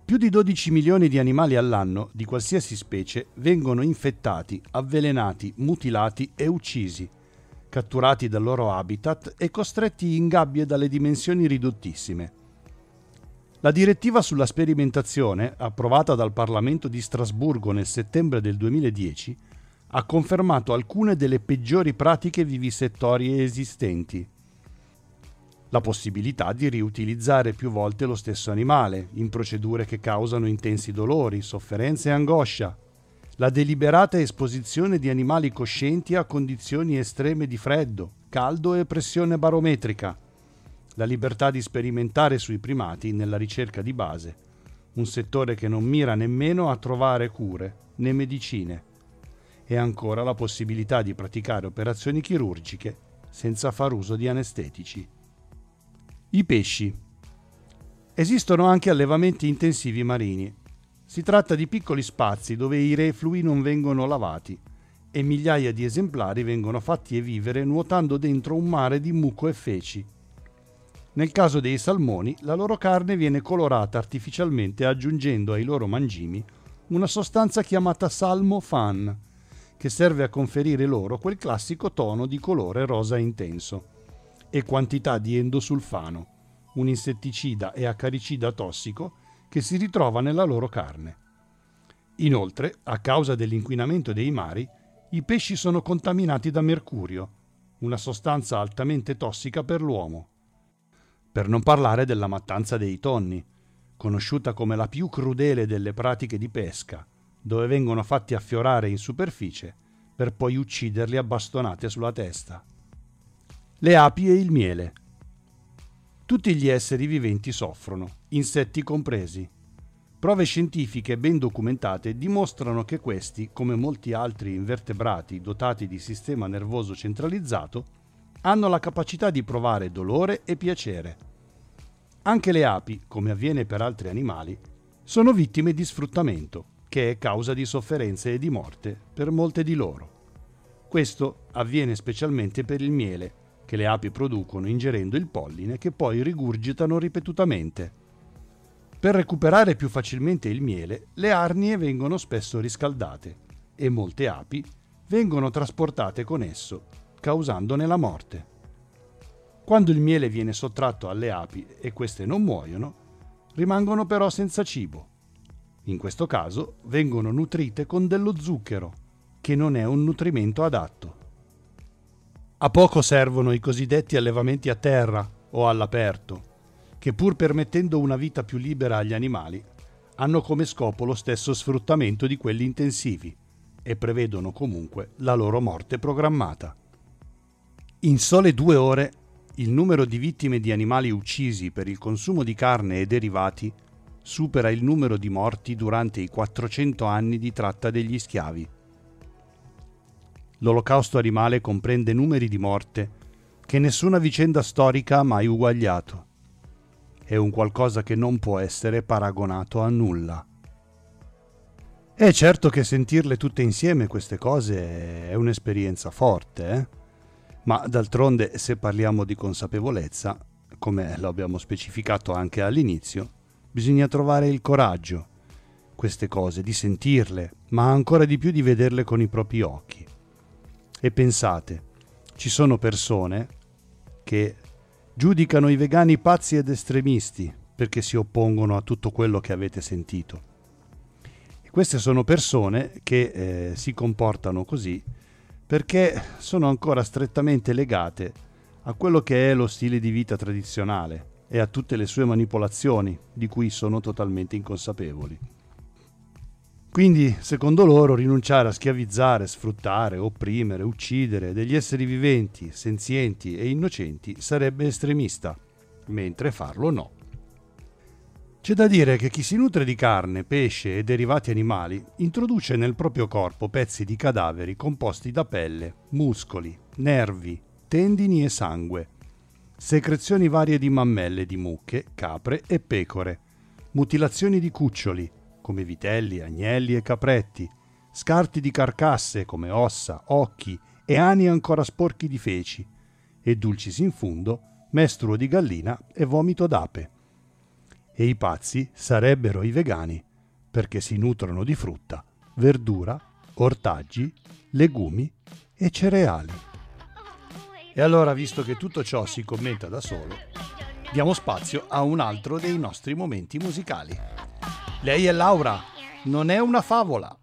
Più di 12 milioni di animali all'anno di qualsiasi specie vengono infettati, avvelenati, mutilati e uccisi, catturati dal loro habitat e costretti in gabbie dalle dimensioni ridottissime. La direttiva sulla sperimentazione, approvata dal Parlamento di Strasburgo nel settembre del 2010, ha confermato alcune delle peggiori pratiche vivisettorie esistenti la possibilità di riutilizzare più volte lo stesso animale in procedure che causano intensi dolori, sofferenze e angoscia, la deliberata esposizione di animali coscienti a condizioni estreme di freddo, caldo e pressione barometrica, la libertà di sperimentare sui primati nella ricerca di base, un settore che non mira nemmeno a trovare cure né medicine, e ancora la possibilità di praticare operazioni chirurgiche senza far uso di anestetici. I pesci. Esistono anche allevamenti intensivi marini. Si tratta di piccoli spazi dove i reflui non vengono lavati e migliaia di esemplari vengono fatti evivere nuotando dentro un mare di muco e feci. Nel caso dei salmoni, la loro carne viene colorata artificialmente aggiungendo ai loro mangimi una sostanza chiamata salmo fan, che serve a conferire loro quel classico tono di colore rosa intenso e quantità di endosulfano, un insetticida e acaricida tossico che si ritrova nella loro carne. Inoltre, a causa dell'inquinamento dei mari, i pesci sono contaminati da mercurio, una sostanza altamente tossica per l'uomo. Per non parlare della mattanza dei tonni, conosciuta come la più crudele delle pratiche di pesca, dove vengono fatti affiorare in superficie per poi ucciderli a bastonate sulla testa le api e il miele. Tutti gli esseri viventi soffrono, insetti compresi. Prove scientifiche ben documentate dimostrano che questi, come molti altri invertebrati dotati di sistema nervoso centralizzato, hanno la capacità di provare dolore e piacere. Anche le api, come avviene per altri animali, sono vittime di sfruttamento, che è causa di sofferenze e di morte per molte di loro. Questo avviene specialmente per il miele, che le api producono ingerendo il polline che poi rigurgitano ripetutamente. Per recuperare più facilmente il miele, le arnie vengono spesso riscaldate e molte api vengono trasportate con esso, causandone la morte. Quando il miele viene sottratto alle api e queste non muoiono, rimangono però senza cibo. In questo caso vengono nutrite con dello zucchero, che non è un nutrimento adatto. A poco servono i cosiddetti allevamenti a terra o all'aperto, che pur permettendo una vita più libera agli animali, hanno come scopo lo stesso sfruttamento di quelli intensivi e prevedono comunque la loro morte programmata. In sole due ore il numero di vittime di animali uccisi per il consumo di carne e derivati supera il numero di morti durante i 400 anni di tratta degli schiavi. L'olocausto animale comprende numeri di morte che nessuna vicenda storica ha mai uguagliato. È un qualcosa che non può essere paragonato a nulla. È certo che sentirle tutte insieme queste cose è un'esperienza forte, eh? ma d'altronde se parliamo di consapevolezza, come lo abbiamo specificato anche all'inizio, bisogna trovare il coraggio, queste cose, di sentirle, ma ancora di più di vederle con i propri occhi. E pensate, ci sono persone che giudicano i vegani pazzi ed estremisti perché si oppongono a tutto quello che avete sentito. E queste sono persone che eh, si comportano così perché sono ancora strettamente legate a quello che è lo stile di vita tradizionale e a tutte le sue manipolazioni di cui sono totalmente inconsapevoli. Quindi, secondo loro, rinunciare a schiavizzare, sfruttare, opprimere, uccidere degli esseri viventi, senzienti e innocenti sarebbe estremista, mentre farlo no. C'è da dire che chi si nutre di carne, pesce e derivati animali introduce nel proprio corpo pezzi di cadaveri composti da pelle, muscoli, nervi, tendini e sangue, secrezioni varie di mammelle di mucche, capre e pecore, mutilazioni di cuccioli, come vitelli, agnelli e capretti, scarti di carcasse come ossa, occhi e ani ancora sporchi di feci, e dulcis in fundo, mestruo di gallina e vomito d'ape. E i pazzi sarebbero i vegani, perché si nutrono di frutta, verdura, ortaggi, legumi e cereali. E allora, visto che tutto ciò si commenta da solo, diamo spazio a un altro dei nostri momenti musicali. Lei è Laura, non è una favola.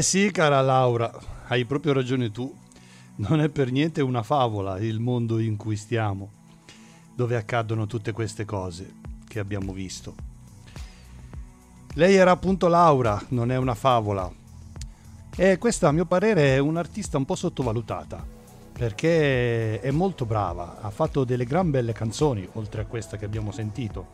Eh sì, cara Laura, hai proprio ragione tu. Non è per niente una favola il mondo in cui stiamo, dove accadono tutte queste cose che abbiamo visto. Lei era appunto Laura, non è una favola. E questa, a mio parere, è un'artista un po' sottovalutata, perché è molto brava, ha fatto delle gran belle canzoni, oltre a questa che abbiamo sentito.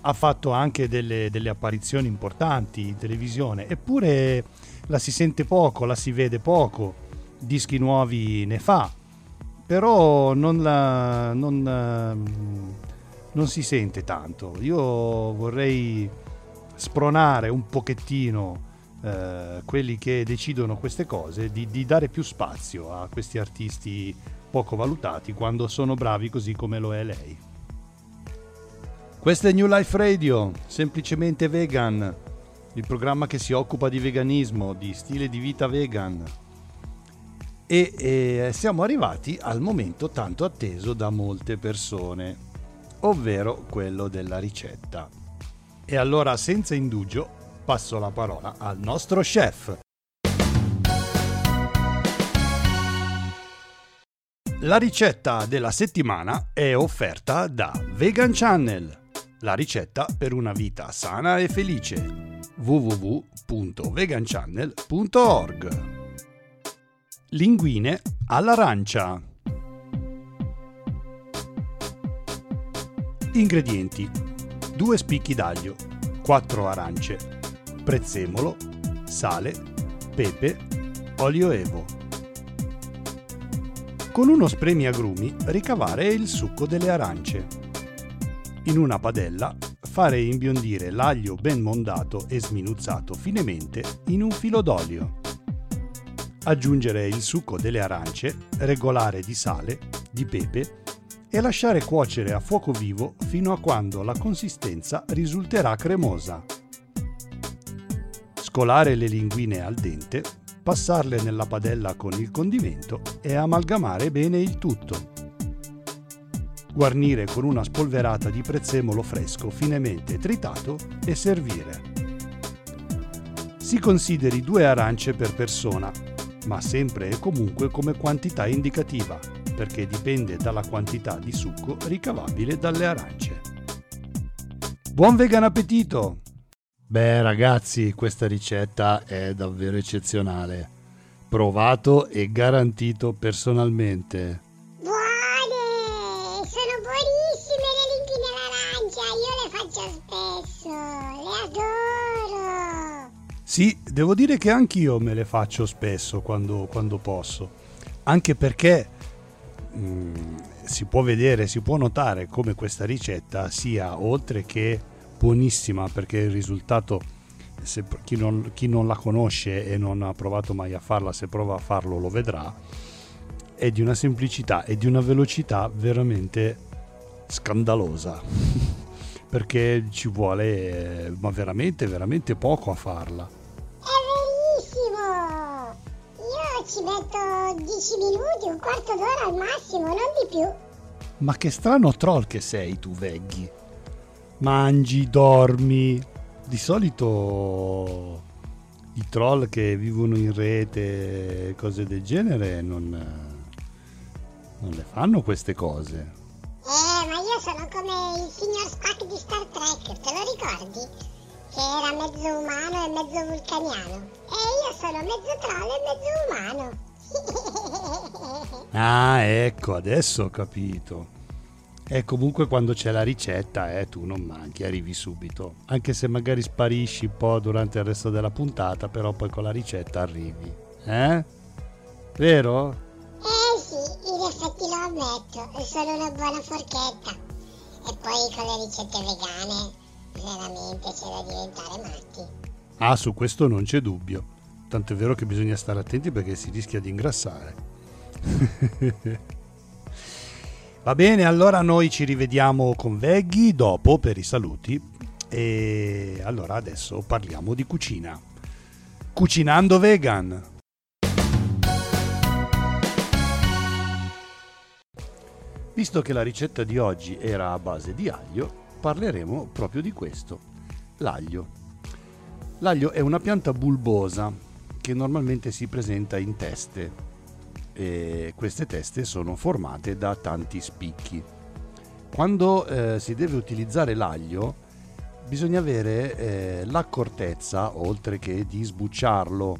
Ha fatto anche delle, delle apparizioni importanti in televisione, eppure la si sente poco, la si vede poco, dischi nuovi ne fa, però non, la, non, ehm, non si sente tanto. Io vorrei spronare un pochettino eh, quelli che decidono queste cose di, di dare più spazio a questi artisti poco valutati quando sono bravi così come lo è lei. Questo è New Life Radio, semplicemente vegan, il programma che si occupa di veganismo, di stile di vita vegan. E eh, siamo arrivati al momento tanto atteso da molte persone, ovvero quello della ricetta. E allora, senza indugio, passo la parola al nostro chef. La ricetta della settimana è offerta da Vegan Channel, la ricetta per una vita sana e felice www.veganchannel.org Linguine all'arancia. Ingredienti. 2 spicchi d'aglio 4 arance prezzemolo sale pepe olio evo. Con uno spremiagrumi ricavare il succo delle arance. In una padella fare imbiondire l'aglio ben mondato e sminuzzato finemente in un filo d'olio. Aggiungere il succo delle arance, regolare di sale, di pepe e lasciare cuocere a fuoco vivo fino a quando la consistenza risulterà cremosa. Scolare le linguine al dente, passarle nella padella con il condimento e amalgamare bene il tutto. Guarnire con una spolverata di prezzemolo fresco finemente tritato e servire. Si consideri due arance per persona, ma sempre e comunque come quantità indicativa, perché dipende dalla quantità di succo ricavabile dalle arance. Buon vegan appetito! Beh ragazzi, questa ricetta è davvero eccezionale. Provato e garantito personalmente. Sì, devo dire che anch'io me le faccio spesso quando, quando posso, anche perché mm, si può vedere, si può notare come questa ricetta sia oltre che buonissima, perché il risultato, se, chi, non, chi non la conosce e non ha provato mai a farla, se prova a farlo lo vedrà, è di una semplicità e di una velocità veramente scandalosa. [LAUGHS] perché ci vuole, eh, ma veramente, veramente poco a farla. Metto 10 minuti, un quarto d'ora al massimo, non di più. Ma che strano troll che sei tu, Veggy. Mangi, dormi. Di solito i troll che vivono in rete cose del genere non, non le fanno queste cose. Eh, ma io sono come il signor Spock di Star Trek, te lo ricordi? Che era mezzo umano e mezzo vulcaniano. E io sono mezzo troll e mezzo umano. Ah, ecco, adesso ho capito. E comunque quando c'è la ricetta, eh, tu non manchi, arrivi subito. Anche se magari sparisci un po' durante il resto della puntata, però poi con la ricetta arrivi. Eh? Vero? eh sì, in effetti lo ammetto, sono una buona forchetta. E poi con le ricette vegane, veramente c'è da diventare matti. Ah, su questo non c'è dubbio. Tanto è vero che bisogna stare attenti perché si rischia di ingrassare. [LAUGHS] Va bene, allora noi ci rivediamo con Veggy dopo per i saluti. E allora adesso parliamo di cucina. Cucinando vegan. Visto che la ricetta di oggi era a base di aglio, parleremo proprio di questo, l'aglio. L'aglio è una pianta bulbosa che normalmente si presenta in teste e queste teste sono formate da tanti spicchi. Quando eh, si deve utilizzare l'aglio bisogna avere eh, l'accortezza, oltre che di sbucciarlo,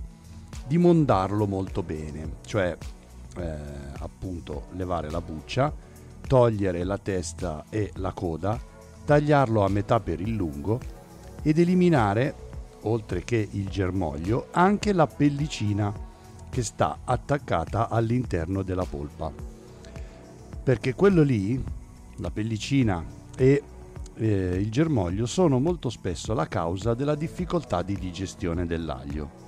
di mondarlo molto bene, cioè eh, appunto levare la buccia, togliere la testa e la coda, tagliarlo a metà per il lungo ed eliminare, oltre che il germoglio, anche la pellicina che sta attaccata all'interno della polpa. Perché quello lì, la pellicina e eh, il germoglio, sono molto spesso la causa della difficoltà di digestione dell'aglio.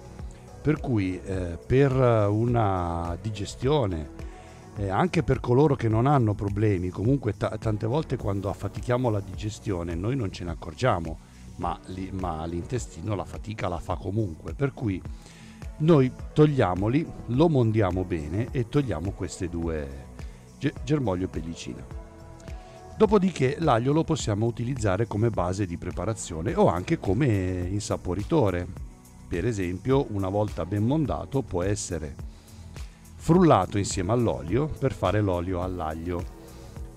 Per cui eh, per una digestione, eh, anche per coloro che non hanno problemi, comunque ta- tante volte quando affatichiamo la digestione noi non ce ne accorgiamo, ma, li- ma l'intestino la fatica la fa comunque. Per cui noi togliamoli, lo mondiamo bene e togliamo queste due ge- germoglio e pellicina. Dopodiché l'aglio lo possiamo utilizzare come base di preparazione o anche come insaporitore. Per esempio, una volta ben mondato può essere frullato insieme all'olio per fare l'olio all'aglio.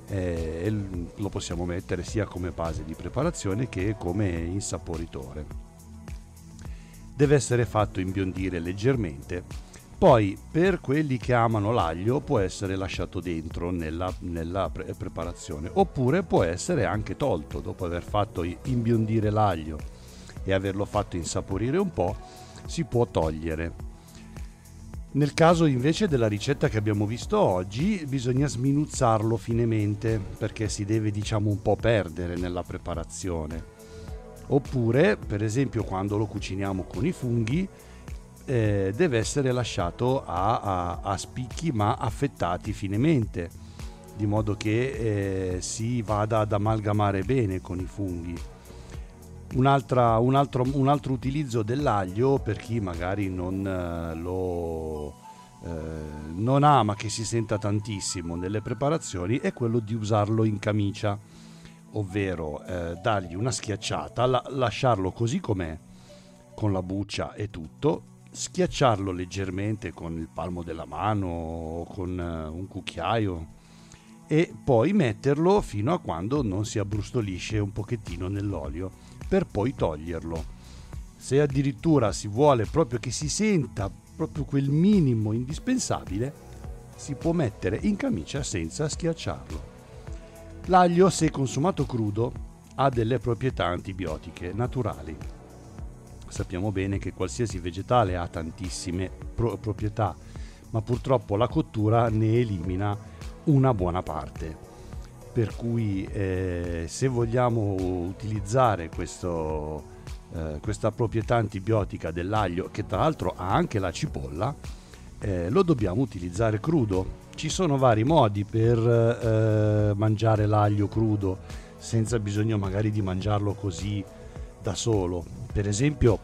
Eh, e lo possiamo mettere sia come base di preparazione che come insaporitore deve essere fatto imbiondire leggermente. Poi, per quelli che amano l'aglio, può essere lasciato dentro nella, nella pre- preparazione, oppure può essere anche tolto dopo aver fatto imbiondire l'aglio e averlo fatto insaporire un po', si può togliere. Nel caso invece della ricetta che abbiamo visto oggi, bisogna sminuzzarlo finemente perché si deve, diciamo, un po' perdere nella preparazione. Oppure, per esempio, quando lo cuciniamo con i funghi, eh, deve essere lasciato a, a- a spicchi ma affettati finemente, di modo che eh, si vada ad amalgamare bene con i funghi. Un, altro, un altro utilizzo dell'aglio per chi magari non eh, lo eh, non ama che si senta tantissimo nelle preparazioni è quello di usarlo in camicia. Ovvero eh, dargli una schiacciata, la- lasciarlo così com'è, con la buccia e tutto, schiacciarlo leggermente con il palmo della mano o con eh, un cucchiaio e poi metterlo fino a quando non si abbrustolisce un pochettino nell'olio per poi toglierlo. Se addirittura si vuole proprio che si senta proprio quel minimo indispensabile, si può mettere in camicia senza schiacciarlo. L'aglio, se consumato crudo, ha delle proprietà antibiotiche naturali. Sappiamo bene che qualsiasi vegetale ha tantissime pro- proprietà, ma purtroppo la cottura ne elimina una buona parte. Per cui eh, se vogliamo utilizzare questo, eh, questa proprietà antibiotica dell'aglio, che tra l'altro ha anche la cipolla, eh, lo dobbiamo utilizzare crudo. Ci sono vari modi per eh, mangiare l'aglio crudo senza bisogno magari di mangiarlo così da solo. Per esempio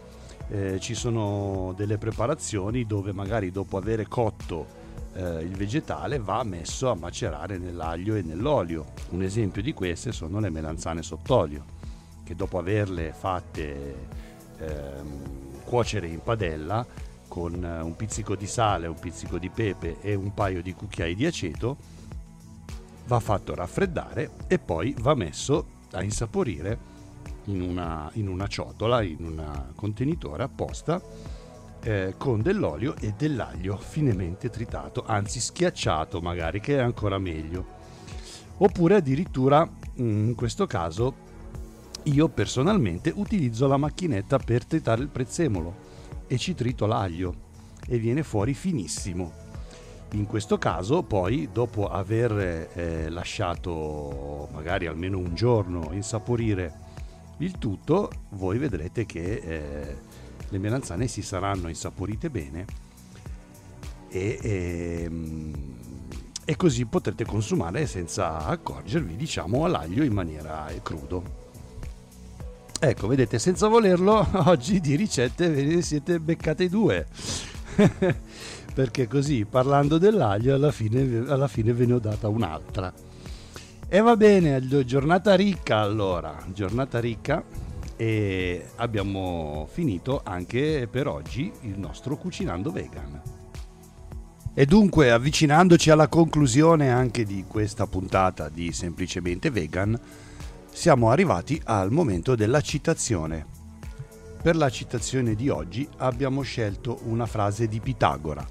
eh, ci sono delle preparazioni dove magari dopo aver cotto eh, il vegetale va messo a macerare nell'aglio e nell'olio. Un esempio di queste sono le melanzane sott'olio, che dopo averle fatte ehm, cuocere in padella con eh, un pizzico di sale, un pizzico di pepe e un paio di cucchiai di aceto, va fatto raffreddare e poi va messo a insaporire in una, in una ciotola, in un contenitore apposta, eh, con dell'olio e dell'aglio finemente tritato, anzi schiacciato magari, che è ancora meglio. Oppure addirittura, mm, in questo caso, io personalmente utilizzo la macchinetta per tritare il prezzemolo e ci trito l'aglio e viene fuori finissimo. In questo caso poi dopo aver eh, lasciato magari almeno un giorno insaporire il tutto, voi vedrete che eh, le melanzane si saranno insaporite bene e, ehm, e così potrete consumare senza accorgervi, diciamo, all'aglio in maniera eh, crudo. Ecco, vedete, senza volerlo, [LAUGHS] oggi di ricette ve ne siete beccate due. [LAUGHS] Perché così, parlando dell'aglio, alla fine, alla fine ve ne ho data un'altra. E va bene, giornata ricca allora, giornata ricca. E abbiamo finito anche per oggi il nostro cucinando vegan. E dunque, avvicinandoci alla conclusione anche di questa puntata di Semplicemente Vegan, siamo arrivati al momento della citazione. Per la citazione di oggi abbiamo scelto una frase di Pitagora,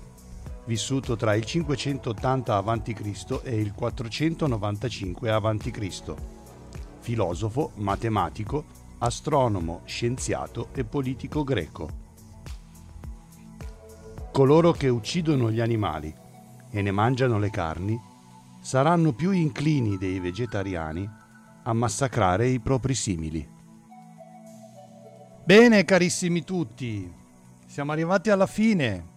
vissuto tra il 580 a.C. e il 495 a.C., filosofo, matematico, astronomo, scienziato e politico greco. Coloro che uccidono gli animali e ne mangiano le carni saranno più inclini dei vegetariani a massacrare i propri simili. Bene, carissimi tutti, siamo arrivati alla fine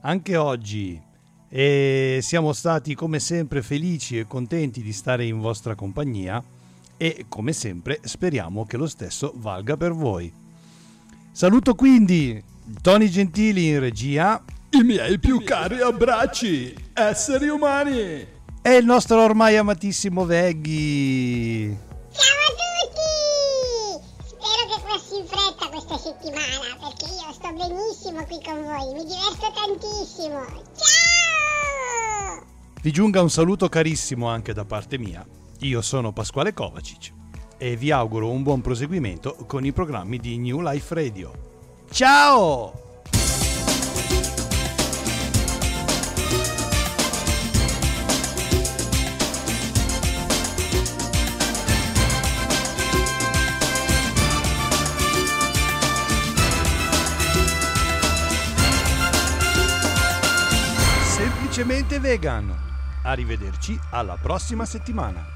anche oggi e siamo stati come sempre felici e contenti di stare in vostra compagnia e come sempre speriamo che lo stesso valga per voi. Saluto quindi Tony Gentili in regia I miei più cari abbracci, esseri umani! e il nostro ormai amatissimo Veggy. Ciao a tutti! Spero che passi in fretta questa settimana perché io sto benissimo qui con voi, mi diverto tantissimo. Ciao! Vi giunga un saluto carissimo anche da parte mia. Io sono Pasquale Kovacic e vi auguro un buon proseguimento con i programmi di New Life Radio. Ciao! Semplicemente vegan. Arrivederci alla prossima settimana.